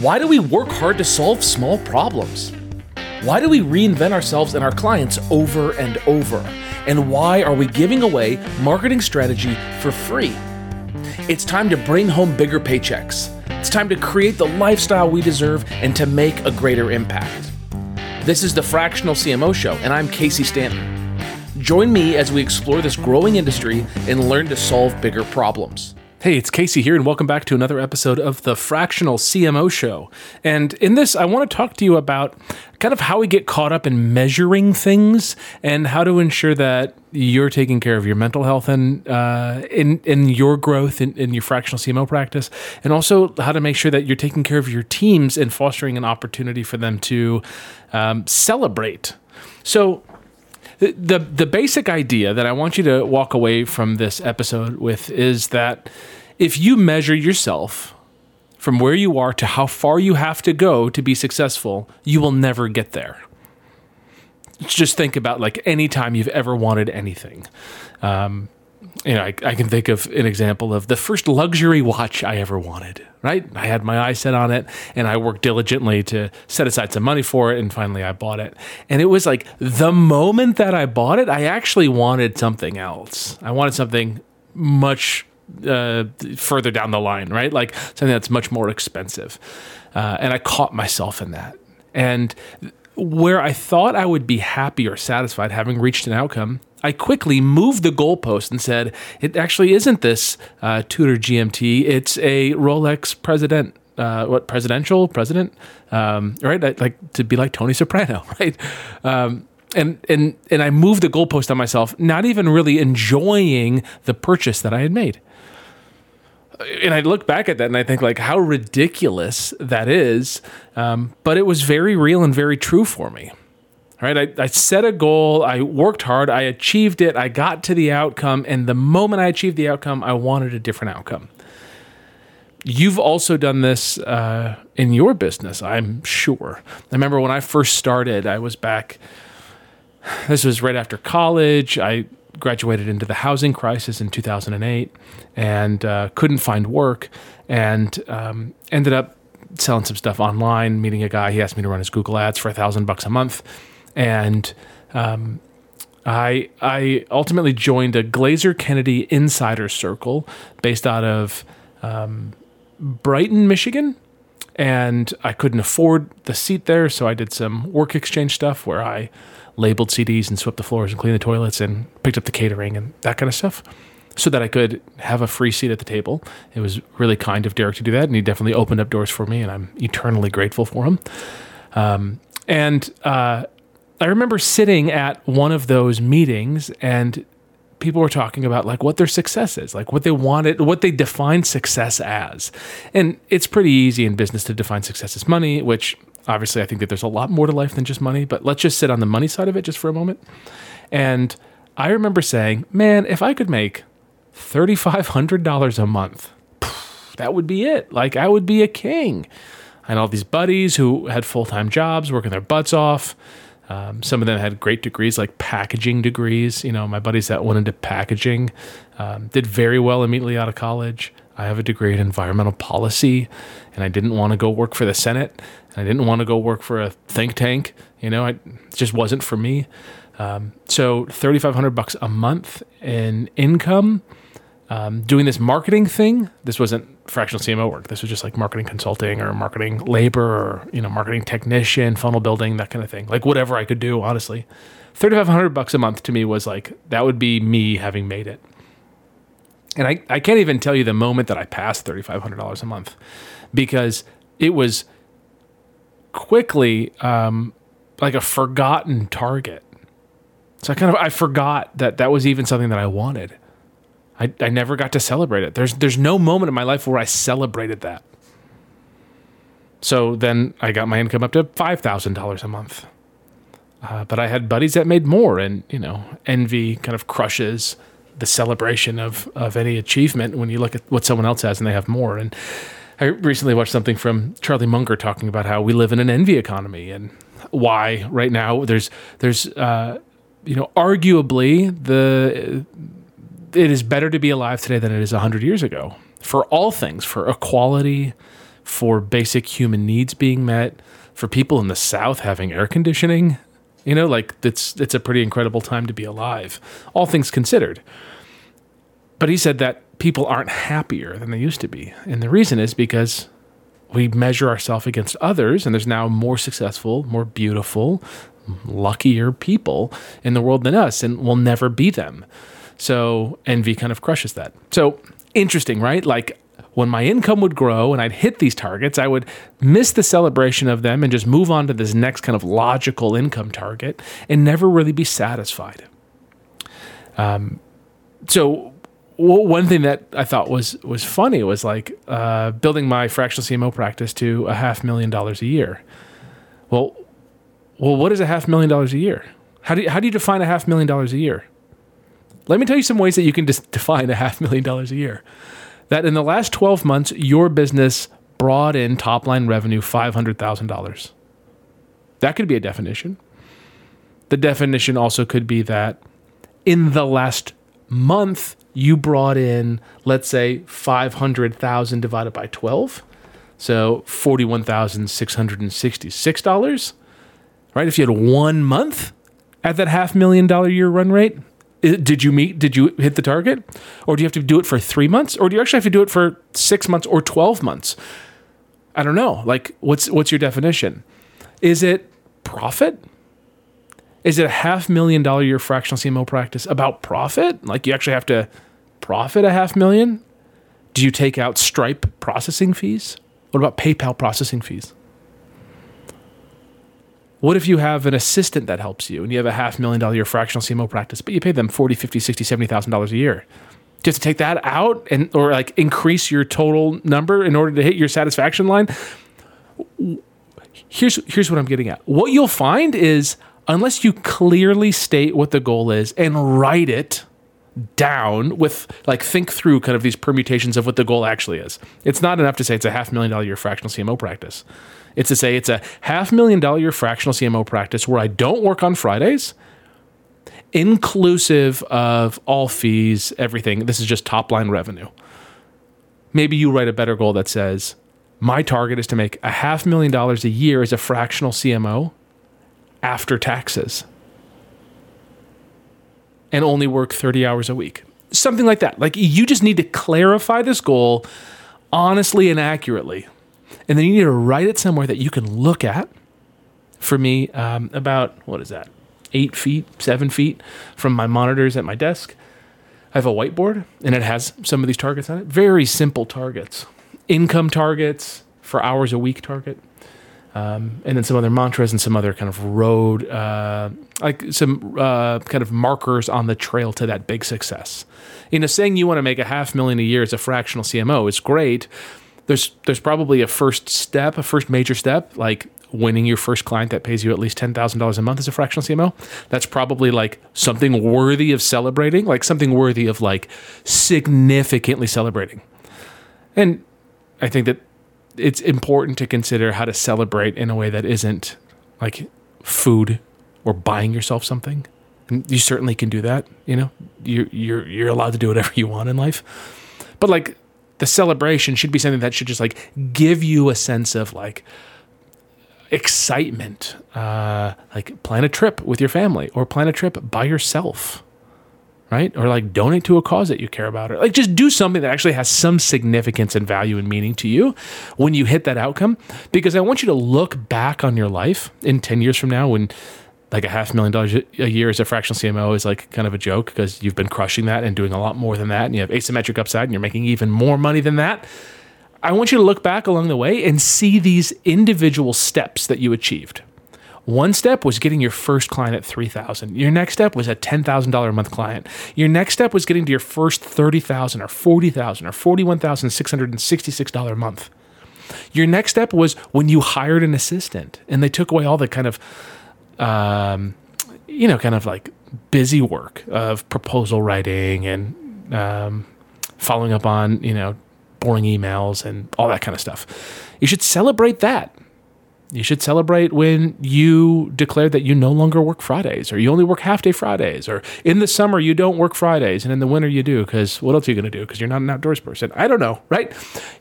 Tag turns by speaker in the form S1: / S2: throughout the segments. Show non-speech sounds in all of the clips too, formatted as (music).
S1: Why do we work hard to solve small problems? Why do we reinvent ourselves and our clients over and over? And why are we giving away marketing strategy for free? It's time to bring home bigger paychecks. It's time to create the lifestyle we deserve and to make a greater impact. This is the Fractional CMO Show, and I'm Casey Stanton. Join me as we explore this growing industry and learn to solve bigger problems. Hey, it's Casey here, and welcome back to another episode of the Fractional CMO Show. And in this, I want to talk to you about kind of how we get caught up in measuring things and how to ensure that you're taking care of your mental health and uh, in in your growth in, in your fractional CMO practice, and also how to make sure that you're taking care of your teams and fostering an opportunity for them to um, celebrate. So the the basic idea that I want you to walk away from this episode with is that if you measure yourself from where you are to how far you have to go to be successful, you will never get there. Just think about like any time you've ever wanted anything. Um, you know, I, I, can think of an example of the first luxury watch I ever wanted, right? I had my eyes set on it and I worked diligently to set aside some money for it. And finally I bought it. And it was like the moment that I bought it, I actually wanted something else. I wanted something much uh, further down the line, right? Like something that's much more expensive. Uh, and I caught myself in that. And where I thought I would be happy or satisfied having reached an outcome, I quickly moved the goalpost and said, it actually isn't this uh, Tudor GMT, it's a Rolex President. Uh, what presidential president, um, right? Like to be like Tony Soprano, (laughs) right? Um, and and and I moved the goalpost on myself, not even really enjoying the purchase that I had made. And I look back at that and I think like how ridiculous that is, um, but it was very real and very true for me right? I, I set a goal, I worked hard, I achieved it, I got to the outcome, and the moment I achieved the outcome, I wanted a different outcome. You've also done this uh, in your business, I'm sure. I remember when I first started, I was back, this was right after college. I graduated into the housing crisis in 2008 and uh, couldn't find work and um, ended up selling some stuff online, meeting a guy. He asked me to run his Google ads for a thousand bucks a month and um, I I ultimately joined a Glazer Kennedy Insider Circle based out of um, Brighton, Michigan, and I couldn't afford the seat there, so I did some work exchange stuff where I labeled CDs and swept the floors and cleaned the toilets and picked up the catering and that kind of stuff. So that I could have a free seat at the table. It was really kind of Derek to do that, and he definitely opened up doors for me, and I'm eternally grateful for him. Um, and uh, I remember sitting at one of those meetings and people were talking about like what their success is, like what they wanted, what they define success as. And it's pretty easy in business to define success as money, which obviously I think that there's a lot more to life than just money, but let's just sit on the money side of it just for a moment. And I remember saying, man, if I could make $3,500 a month, that would be it. Like I would be a king. And all these buddies who had full time jobs, working their butts off um, some of them had great degrees, like packaging degrees. You know, my buddies that went into packaging um, did very well immediately out of college. I have a degree in environmental policy, and I didn't want to go work for the Senate. and I didn't want to go work for a think tank. You know, it just wasn't for me. Um, so, thirty five hundred bucks a month in income um, doing this marketing thing. This wasn't fractional CMO work. This was just like marketing consulting or marketing labor or you know marketing technician, funnel building, that kind of thing. Like whatever I could do, honestly. Thirty five hundred bucks a month to me was like that would be me having made it. And I, I can't even tell you the moment that I passed thirty five hundred dollars a month because it was quickly um, like a forgotten target. So I kind of I forgot that that was even something that I wanted. I, I never got to celebrate it. There's there's no moment in my life where I celebrated that. So then I got my income up to five thousand dollars a month. Uh, but I had buddies that made more, and you know, envy kind of crushes the celebration of of any achievement when you look at what someone else has and they have more. And I recently watched something from Charlie Munger talking about how we live in an envy economy and why right now there's there's uh, you know arguably the it is better to be alive today than it is 100 years ago for all things, for equality, for basic human needs being met, for people in the South having air conditioning. You know, like it's it's a pretty incredible time to be alive, all things considered. But he said that people aren't happier than they used to be. And the reason is because we measure ourselves against others, and there's now more successful, more beautiful, luckier people in the world than us, and we'll never be them. So envy kind of crushes that. So interesting, right? Like when my income would grow and I'd hit these targets, I would miss the celebration of them and just move on to this next kind of logical income target and never really be satisfied. Um, so one thing that I thought was was funny was like uh, building my fractional CMO practice to a half million dollars a year. Well, well, what is a half million dollars a year? How do you, how do you define a half million dollars a year? Let me tell you some ways that you can define a half million dollars a year. That in the last 12 months, your business brought in top line revenue $500,000. That could be a definition. The definition also could be that in the last month, you brought in, let's say, 500,000 divided by 12. So $41,666, right? If you had one month at that half million dollar year run rate, did you meet did you hit the target? Or do you have to do it for three months? Or do you actually have to do it for six months or 12 months? I don't know. Like what's what's your definition? Is it profit? Is it a half million dollar year fractional cmo practice about profit? Like you actually have to profit a half million? Do you take out stripe processing fees? What about paypal processing fees what if you have an assistant that helps you and you have a half million dollar year fractional CMO practice, but you pay them 40, 50, 60, 70,000 dollars a year? Do you have to take that out and or like increase your total number in order to hit your satisfaction line? Here's here's what I'm getting at. What you'll find is unless you clearly state what the goal is and write it down with like think through kind of these permutations of what the goal actually is. It's not enough to say it's a half million dollar year fractional CMO practice. It's to say it's a half million dollar year fractional CMO practice where I don't work on Fridays, inclusive of all fees, everything. This is just top line revenue. Maybe you write a better goal that says, my target is to make a half million dollars a year as a fractional CMO after taxes and only work 30 hours a week. Something like that. Like you just need to clarify this goal honestly and accurately and then you need to write it somewhere that you can look at. For me, um, about what is that? Eight feet, seven feet from my monitors at my desk. I have a whiteboard and it has some of these targets on it. Very simple targets, income targets for hours a week target. Um, and then some other mantras and some other kind of road, uh, like some uh, kind of markers on the trail to that big success. You know, saying you want to make a half million a year as a fractional CMO is great, there's there's probably a first step, a first major step, like winning your first client that pays you at least ten thousand dollars a month as a fractional CMO. That's probably like something worthy of celebrating, like something worthy of like significantly celebrating. And I think that it's important to consider how to celebrate in a way that isn't like food or buying yourself something. And you certainly can do that. You know, you're you're you're allowed to do whatever you want in life. But like the celebration should be something that should just like give you a sense of like excitement uh, like plan a trip with your family or plan a trip by yourself right or like donate to a cause that you care about or like just do something that actually has some significance and value and meaning to you when you hit that outcome because i want you to look back on your life in 10 years from now when like a half million dollars a year as a fractional CMO is like kind of a joke because you've been crushing that and doing a lot more than that, and you have asymmetric upside and you're making even more money than that. I want you to look back along the way and see these individual steps that you achieved. One step was getting your first client at 3000. Your next step was a $10,000 a month client. Your next step was getting to your first 30,000 or 40,000 or $41,666 a month. Your next step was when you hired an assistant and they took away all the kind of um, you know, kind of like busy work of proposal writing and um, following up on, you know, boring emails and all that kind of stuff. You should celebrate that. You should celebrate when you declare that you no longer work Fridays or you only work half day Fridays or in the summer you don't work Fridays and in the winter you do because what else are you going to do because you're not an outdoors person. I don't know, right?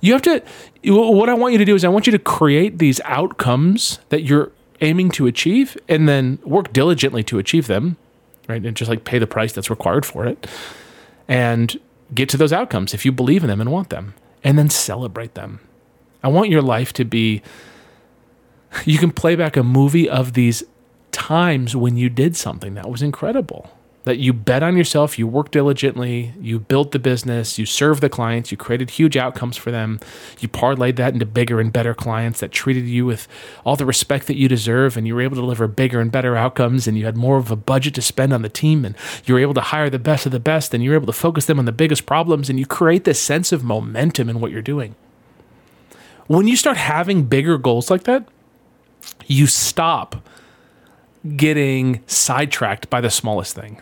S1: You have to, what I want you to do is I want you to create these outcomes that you're aiming to achieve and then work diligently to achieve them, right? And just like pay the price that's required for it and get to those outcomes if you believe in them and want them and then celebrate them. I want your life to be you can play back a movie of these times when you did something that was incredible. That you bet on yourself, you worked diligently, you built the business, you served the clients, you created huge outcomes for them, you parlayed that into bigger and better clients that treated you with all the respect that you deserve, and you were able to deliver bigger and better outcomes, and you had more of a budget to spend on the team, and you were able to hire the best of the best, and you were able to focus them on the biggest problems, and you create this sense of momentum in what you're doing. When you start having bigger goals like that, you stop getting sidetracked by the smallest thing.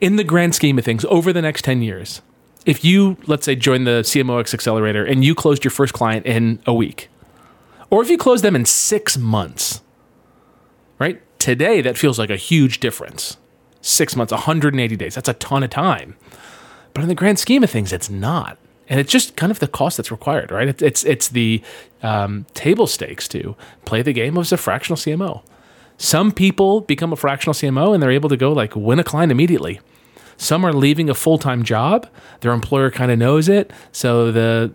S1: In the grand scheme of things, over the next 10 years, if you, let's say, join the CMOx Accelerator and you closed your first client in a week, or if you close them in six months, right? Today, that feels like a huge difference. Six months, 180 days, that's a ton of time. But in the grand scheme of things, it's not and it's just kind of the cost that's required, right? It's it's, it's the um, table stakes to play the game as a fractional CMO. Some people become a fractional CMO and they're able to go like win a client immediately. Some are leaving a full time job. Their employer kind of knows it, so the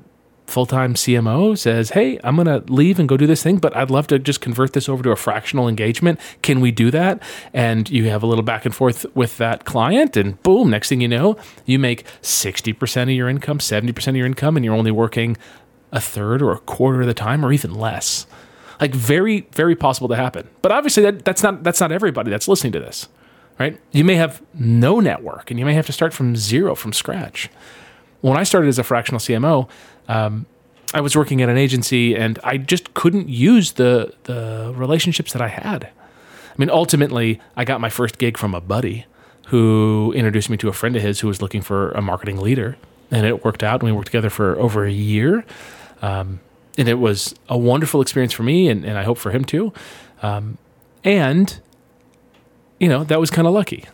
S1: full time CMO says, Hey, I'm going to leave and go do this thing, but I'd love to just convert this over to a fractional engagement. Can we do that? And you have a little back and forth with that client, and boom, next thing you know, you make 60% of your income, 70% of your income, and you're only working a third or a quarter of the time or even less. Like very, very possible to happen. But obviously that, that's not that's not everybody that's listening to this. Right? You may have no network and you may have to start from zero from scratch. When I started as a fractional CMO, um, I was working at an agency and I just couldn't use the the relationships that I had. I mean, ultimately, I got my first gig from a buddy who introduced me to a friend of his who was looking for a marketing leader, and it worked out. And we worked together for over a year, um, and it was a wonderful experience for me, and, and I hope for him too. Um, and you know, that was kind of lucky.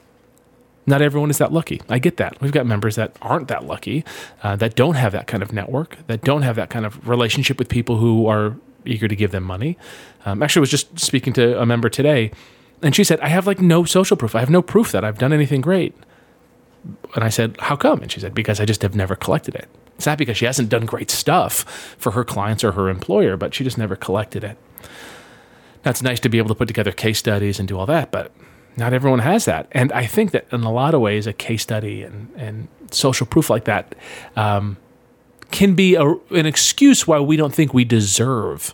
S1: Not everyone is that lucky. I get that. We've got members that aren't that lucky, uh, that don't have that kind of network, that don't have that kind of relationship with people who are eager to give them money. Um, actually, I was just speaking to a member today, and she said, I have like no social proof. I have no proof that I've done anything great. And I said, How come? And she said, Because I just have never collected it. It's not because she hasn't done great stuff for her clients or her employer, but she just never collected it. Now, it's nice to be able to put together case studies and do all that, but not everyone has that. And I think that in a lot of ways, a case study and, and social proof like that um, can be a, an excuse why we don't think we deserve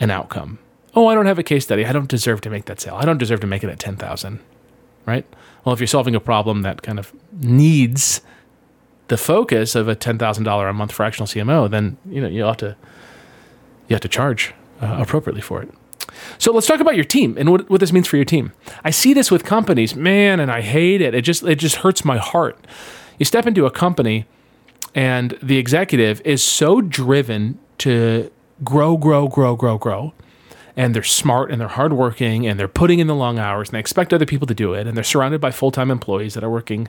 S1: an outcome. Oh, I don't have a case study. I don't deserve to make that sale. I don't deserve to make it at 10,000, right? Well, if you're solving a problem that kind of needs the focus of a $10,000 a month fractional CMO, then, you know, you ought to, you have to charge uh, appropriately for it. So let's talk about your team and what, what this means for your team. I see this with companies, man, and I hate it. It just it just hurts my heart. You step into a company and the executive is so driven to grow, grow, grow, grow, grow. And they're smart and they're hardworking and they're putting in the long hours and they expect other people to do it. And they're surrounded by full time employees that are working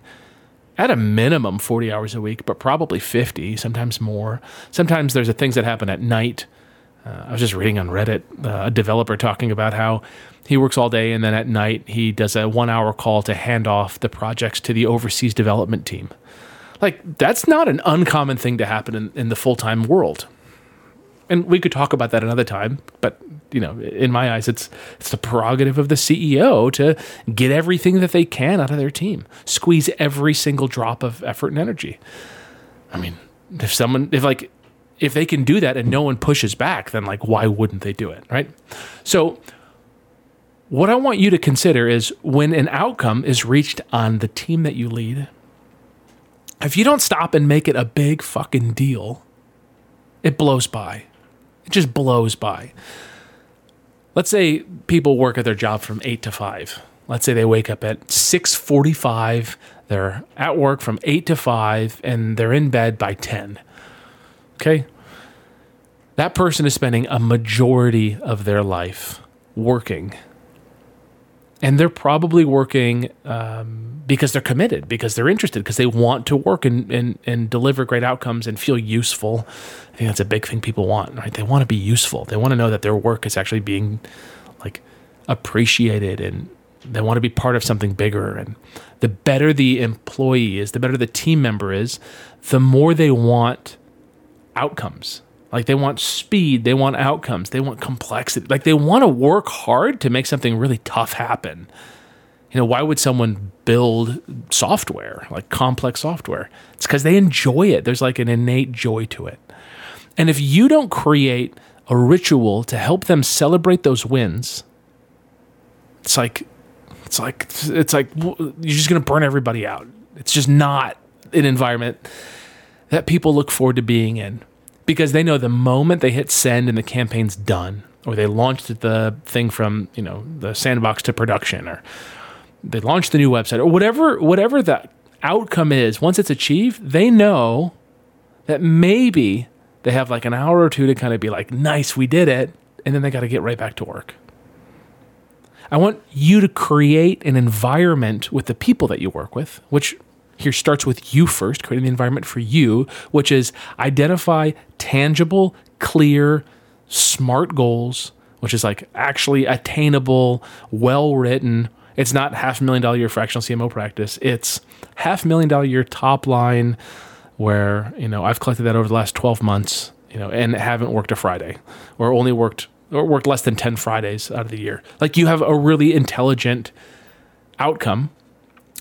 S1: at a minimum 40 hours a week, but probably 50, sometimes more. Sometimes there's things that happen at night uh, I was just reading on Reddit uh, a developer talking about how he works all day and then at night he does a one hour call to hand off the projects to the overseas development team. Like, that's not an uncommon thing to happen in, in the full time world. And we could talk about that another time, but you know, in my eyes, it's it's the prerogative of the CEO to get everything that they can out of their team, squeeze every single drop of effort and energy. I mean, if someone, if like if they can do that and no one pushes back, then like why wouldn't they do it, right? So what I want you to consider is when an outcome is reached on the team that you lead, if you don't stop and make it a big fucking deal, it blows by. It just blows by. Let's say people work at their job from 8 to 5. Let's say they wake up at 6:45, they're at work from 8 to 5 and they're in bed by 10. Okay? that person is spending a majority of their life working. And they're probably working um, because they're committed, because they're interested, because they want to work and, and, and deliver great outcomes and feel useful. I think that's a big thing people want, right? They want to be useful. They want to know that their work is actually being like appreciated and they want to be part of something bigger. And the better the employee is, the better the team member is, the more they want outcomes. Like they want speed, they want outcomes, they want complexity. Like they want to work hard to make something really tough happen. You know, why would someone build software, like complex software? It's because they enjoy it. There's like an innate joy to it. And if you don't create a ritual to help them celebrate those wins, it's like it's like it's like you're just going to burn everybody out. It's just not an environment that people look forward to being in because they know the moment they hit send and the campaign's done or they launched the thing from, you know, the sandbox to production or they launched the new website or whatever whatever the outcome is, once it's achieved, they know that maybe they have like an hour or two to kind of be like, nice, we did it. And then they got to get right back to work. I want you to create an environment with the people that you work with, which here starts with you first, creating the environment for you, which is identify tangible, clear, smart goals, which is like actually attainable, well written. It's not half a million dollar year fractional CMO practice. It's half million dollar year top line where, you know, I've collected that over the last 12 months, you know, and haven't worked a Friday or only worked or worked less than 10 Fridays out of the year. Like you have a really intelligent outcome.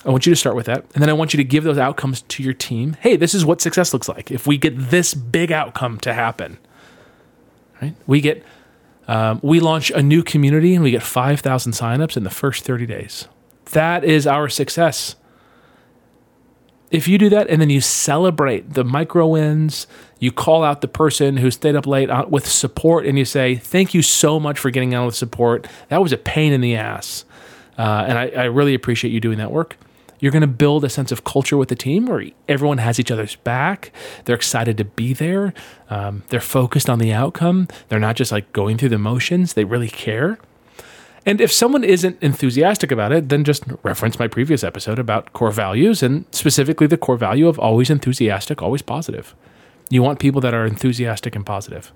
S1: I want you to start with that. And then I want you to give those outcomes to your team. Hey, this is what success looks like. If we get this big outcome to happen, right? We get, um, we launch a new community and we get 5,000 signups in the first 30 days. That is our success if you do that and then you celebrate the micro wins, you call out the person who stayed up late uh, with support and you say, Thank you so much for getting on with support. That was a pain in the ass. Uh, and I, I really appreciate you doing that work. You're going to build a sense of culture with the team where everyone has each other's back. They're excited to be there. Um, they're focused on the outcome. They're not just like going through the motions, they really care. And if someone isn't enthusiastic about it, then just reference my previous episode about core values and specifically the core value of always enthusiastic, always positive. You want people that are enthusiastic and positive.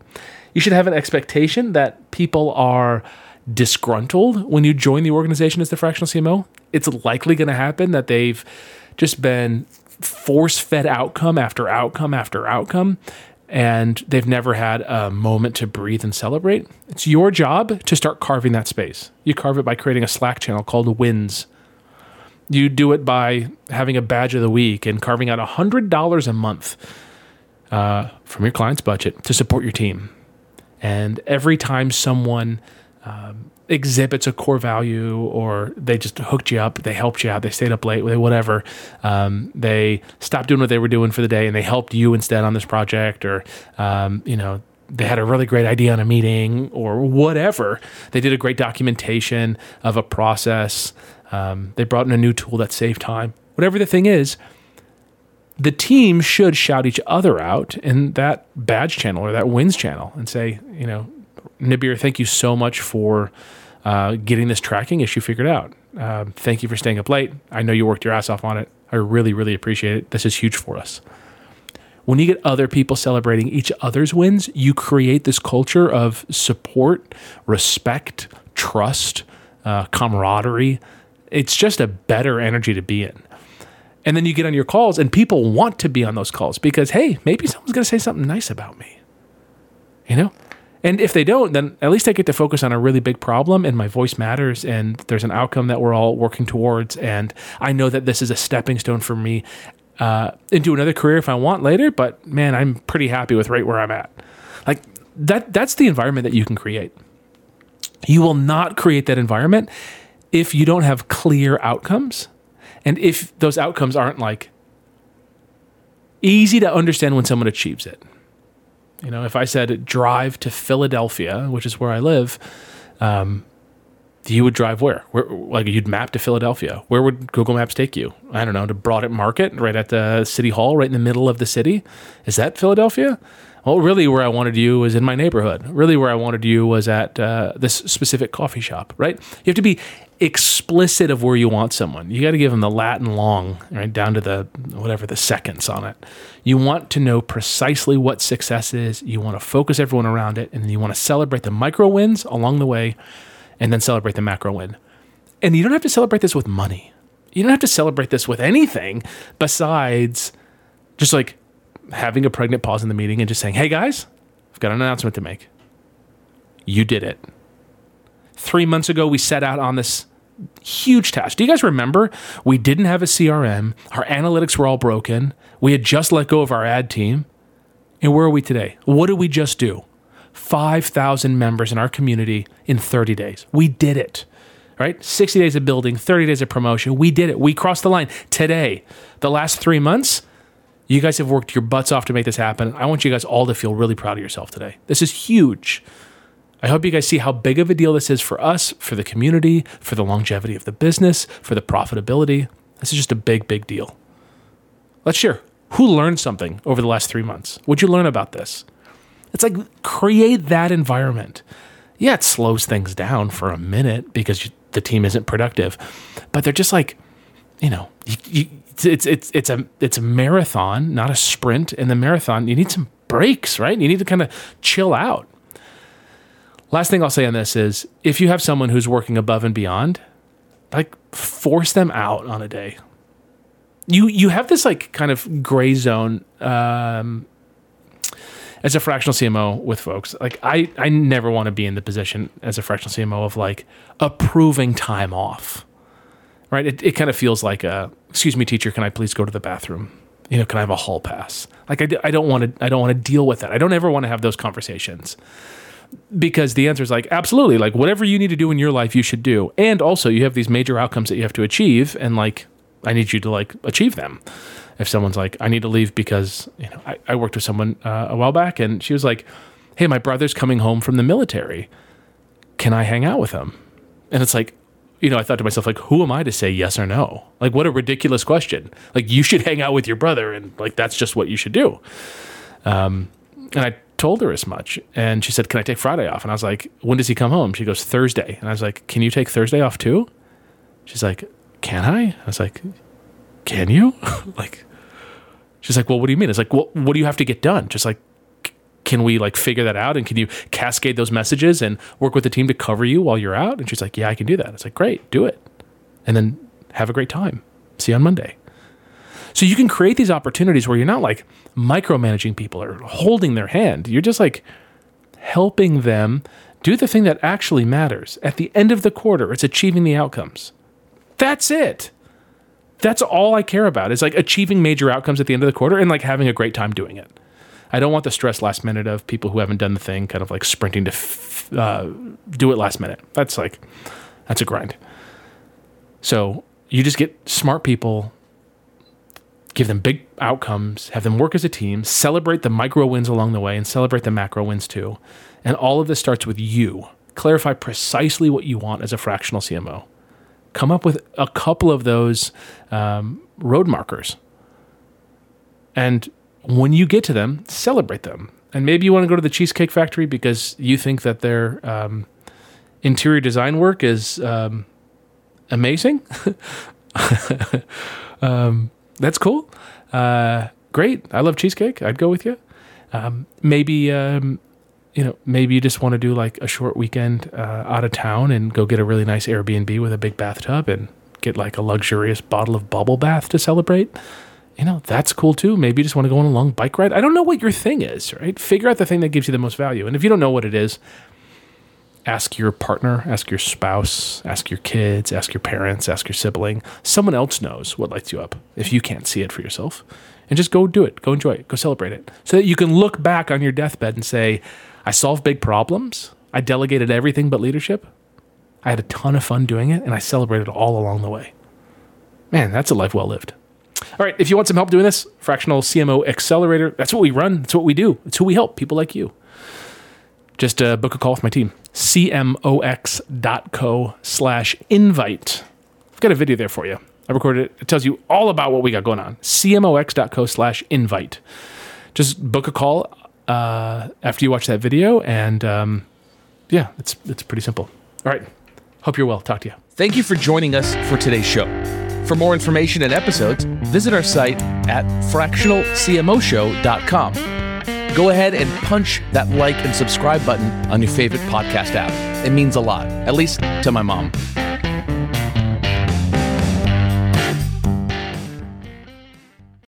S1: You should have an expectation that people are disgruntled when you join the organization as the fractional CMO. It's likely going to happen that they've just been force fed outcome after outcome after outcome and they've never had a moment to breathe and celebrate, it's your job to start carving that space. You carve it by creating a Slack channel called Wins. You do it by having a badge of the week and carving out $100 a month uh, from your client's budget to support your team. And every time someone um, exhibits a core value or they just hooked you up, they helped you out, they stayed up late, they whatever. Um, they stopped doing what they were doing for the day and they helped you instead on this project, or, um, you know, they had a really great idea on a meeting or whatever. They did a great documentation of a process. Um, they brought in a new tool that saved time. Whatever the thing is, the team should shout each other out in that badge channel or that wins channel and say, you know, Nibir, thank you so much for uh, getting this tracking issue figured out. Uh, thank you for staying up late. I know you worked your ass off on it. I really, really appreciate it. This is huge for us. When you get other people celebrating each other's wins, you create this culture of support, respect, trust, uh, camaraderie. It's just a better energy to be in. And then you get on your calls, and people want to be on those calls because, hey, maybe someone's going to say something nice about me. You know? And if they don't, then at least I get to focus on a really big problem and my voice matters and there's an outcome that we're all working towards. And I know that this is a stepping stone for me uh, into another career if I want later. But man, I'm pretty happy with right where I'm at. Like that, that's the environment that you can create. You will not create that environment if you don't have clear outcomes and if those outcomes aren't like easy to understand when someone achieves it. You know, if I said drive to Philadelphia, which is where I live, um, you would drive where? where? Like you'd map to Philadelphia. Where would Google Maps take you? I don't know, to Broad and Market, right at the city hall, right in the middle of the city. Is that Philadelphia? Well, really, where I wanted you was in my neighborhood. Really, where I wanted you was at uh, this specific coffee shop, right? You have to be explicit of where you want someone. You got to give them the lat long, right, down to the whatever the seconds on it. You want to know precisely what success is. You want to focus everyone around it, and you want to celebrate the micro wins along the way and then celebrate the macro win. And you don't have to celebrate this with money. You don't have to celebrate this with anything besides just like having a pregnant pause in the meeting and just saying, hey guys, I've got an announcement to make. You did it. Three months ago, we set out on this huge task. Do you guys remember? We didn't have a CRM, our analytics were all broken, we had just let go of our ad team. And where are we today? What did we just do? 5,000 members in our community in 30 days. We did it, right? 60 days of building, 30 days of promotion. We did it. We crossed the line today. The last three months, you guys have worked your butts off to make this happen. I want you guys all to feel really proud of yourself today. This is huge. I hope you guys see how big of a deal this is for us, for the community, for the longevity of the business, for the profitability. This is just a big, big deal. Let's share. Who learned something over the last three months? What'd you learn about this? It's like create that environment. Yeah, it slows things down for a minute because the team isn't productive, but they're just like, you know, you, you, it's it's it's a it's a marathon, not a sprint. In the marathon, you need some breaks, right? You need to kind of chill out. Last thing I'll say on this is if you have someone who's working above and beyond, like force them out on a day. You you have this like kind of gray zone um, as a fractional CMO with folks, like I, I never want to be in the position as a fractional CMO of like approving time off, right? It, it kind of feels like a, excuse me, teacher, can I please go to the bathroom? You know, can I have a hall pass? Like I, I don't want to, I don't want to deal with that. I don't ever want to have those conversations because the answer is like absolutely like whatever you need to do in your life you should do and also you have these major outcomes that you have to achieve and like i need you to like achieve them if someone's like, I need to leave because, you know, I, I worked with someone uh, a while back and she was like, Hey, my brother's coming home from the military. Can I hang out with him? And it's like, you know, I thought to myself, like, who am I to say yes or no? Like, what a ridiculous question. Like, you should hang out with your brother, and like, that's just what you should do. Um, and I told her as much. And she said, Can I take Friday off? And I was like, When does he come home? She goes, Thursday. And I was like, Can you take Thursday off too? She's like, Can I? I was like, Can you? (laughs) like, She's like, well, what do you mean? It's like, well, what do you have to get done? Just like, can we like figure that out? And can you cascade those messages and work with the team to cover you while you're out? And she's like, yeah, I can do that. It's like, great, do it. And then have a great time. See you on Monday. So you can create these opportunities where you're not like micromanaging people or holding their hand. You're just like helping them do the thing that actually matters. At the end of the quarter, it's achieving the outcomes. That's it that's all I care about is like achieving major outcomes at the end of the quarter and like having a great time doing it. I don't want the stress last minute of people who haven't done the thing kind of like sprinting to f- uh, do it last minute. That's like, that's a grind. So you just get smart people, give them big outcomes, have them work as a team, celebrate the micro wins along the way, and celebrate the macro wins too. And all of this starts with you. Clarify precisely what you want as a fractional CMO come up with a couple of those um, road markers. And when you get to them, celebrate them. And maybe you want to go to the Cheesecake Factory because you think that their um, interior design work is um, amazing. (laughs) Um, that's cool. Uh, great. I love cheesecake. I'd go with you. Um, maybe um, you know, maybe you just want to do like a short weekend uh, out of town and go get a really nice Airbnb with a big bathtub and get like a luxurious bottle of bubble bath to celebrate. You know, that's cool too. Maybe you just want to go on a long bike ride. I don't know what your thing is, right? Figure out the thing that gives you the most value. And if you don't know what it is, ask your partner, ask your spouse, ask your kids, ask your parents, ask your sibling. Someone else knows what lights you up if you can't see it for yourself. And just go do it, go enjoy it, go celebrate it. So that you can look back on your deathbed and say, I solved big problems. I delegated everything but leadership. I had a ton of fun doing it, and I celebrated all along the way. Man, that's a life well lived. All right, if you want some help doing this, Fractional CMO Accelerator, that's what we run, that's what we do, it's who we help, people like you. just uh, book a call with my team. cmox.co slash invite. I've got a video there for you. I recorded it. It tells you all about what we got going on. cmox.co slash invite. Just book a call uh, after you watch that video, and um, yeah, it's it's pretty simple. All right. Hope you're well. Talk to you.
S2: Thank you for joining us for today's show. For more information and episodes, visit our site at fractionalcmoshow.com. Go ahead and punch that like and subscribe button on your favorite podcast app. It means a lot, at least to my mom.